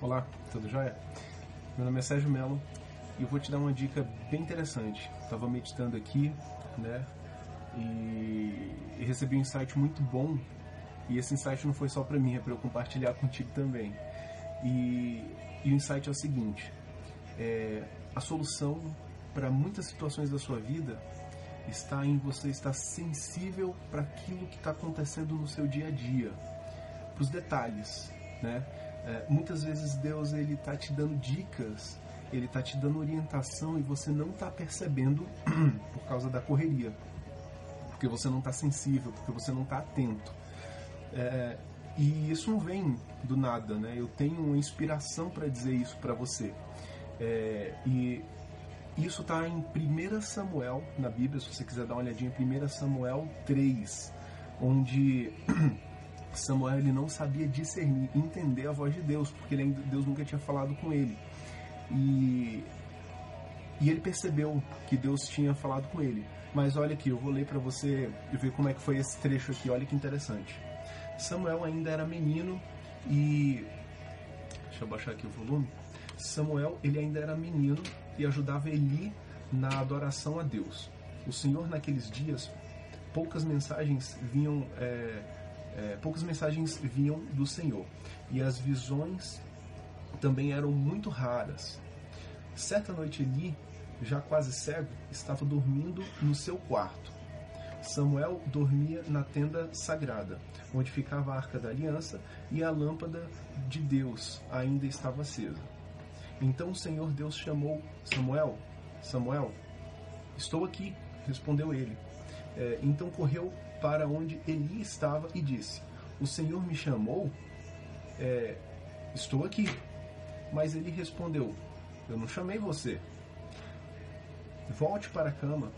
Olá, tudo jóia? Meu nome é Sérgio Mello e eu vou te dar uma dica bem interessante. Estava meditando aqui, né? E, e, recebi um insight muito bom. E esse insight não foi só para mim, é para eu compartilhar contigo também. E, e, o insight é o seguinte: é, a solução para muitas situações da sua vida está em você estar sensível para aquilo que está acontecendo no seu dia a dia, para os detalhes, né? É, muitas vezes Deus ele está te dando dicas, ele está te dando orientação e você não está percebendo por causa da correria, porque você não está sensível, porque você não está atento. É, e isso não vem do nada, né? Eu tenho uma inspiração para dizer isso para você. É, e isso está em 1 Samuel, na Bíblia, se você quiser dar uma olhadinha, 1 Samuel 3, onde Samuel ele não sabia discernir, entender a voz de Deus, porque ele, Deus nunca tinha falado com ele. E, e ele percebeu que Deus tinha falado com ele. Mas olha aqui, eu vou ler para você ver como é que foi esse trecho aqui, olha que interessante. Samuel ainda era menino e. Deixa eu baixar aqui o volume. Samuel ele ainda era menino e ajudava Eli na adoração a Deus. O Senhor naqueles dias poucas mensagens vinham é, é, poucas mensagens vinham do Senhor e as visões também eram muito raras. Certa noite Eli, já quase cego, estava dormindo no seu quarto. Samuel dormia na tenda sagrada, onde ficava a arca da aliança e a lâmpada de Deus ainda estava acesa. Então o Senhor Deus chamou Samuel. Samuel, estou aqui, respondeu ele. É, então correu para onde Eli estava e disse: O Senhor me chamou? É, estou aqui. Mas ele respondeu: Eu não chamei você. Volte para a cama.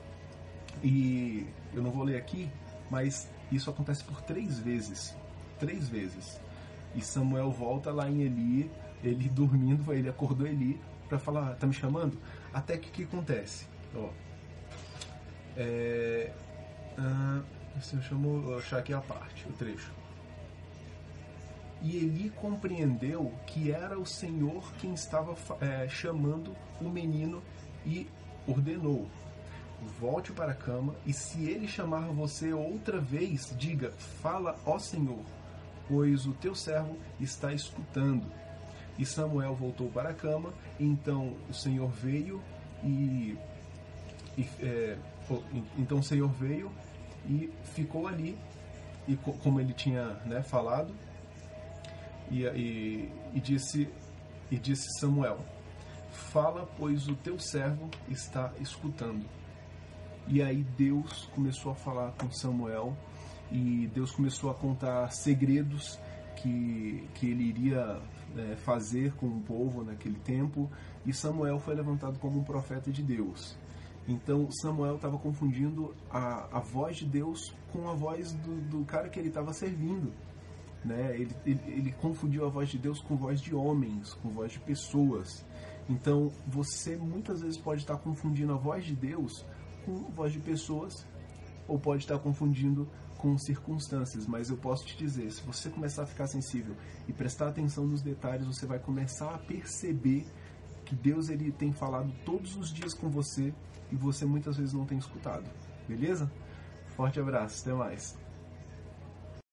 E eu não vou ler aqui, mas isso acontece por três vezes. Três vezes. E Samuel volta lá em Eli, ele dormindo, ele acordou Eli para falar: Tá me chamando? Até que o que acontece? Ó, é, ah, assim, chamo, vou achar aqui a parte, o trecho. E Eli compreendeu que era o Senhor quem estava é, chamando o menino e ordenou: volte para a cama, e se ele chamar você outra vez, diga: Fala, ó Senhor, pois o teu servo está escutando. E Samuel voltou para a cama, então o Senhor veio e. e é, então o Senhor veio e ficou ali, e como ele tinha né, falado, e, e, e, disse, e disse Samuel: Fala, pois o teu servo está escutando. E aí Deus começou a falar com Samuel, e Deus começou a contar segredos que, que ele iria é, fazer com o povo naquele tempo, e Samuel foi levantado como um profeta de Deus. Então Samuel estava confundindo a, a voz de Deus com a voz do, do cara que ele estava servindo. Né? Ele, ele, ele, confundiu a voz de Deus com voz de homens, com voz de pessoas. Então você muitas vezes pode estar confundindo a voz de Deus com voz de pessoas, ou pode estar confundindo com circunstâncias, mas eu posso te dizer, se você começar a ficar sensível e prestar atenção nos detalhes, você vai começar a perceber que Deus ele tem falado todos os dias com você e você muitas vezes não tem escutado. Beleza? Forte abraço, até mais.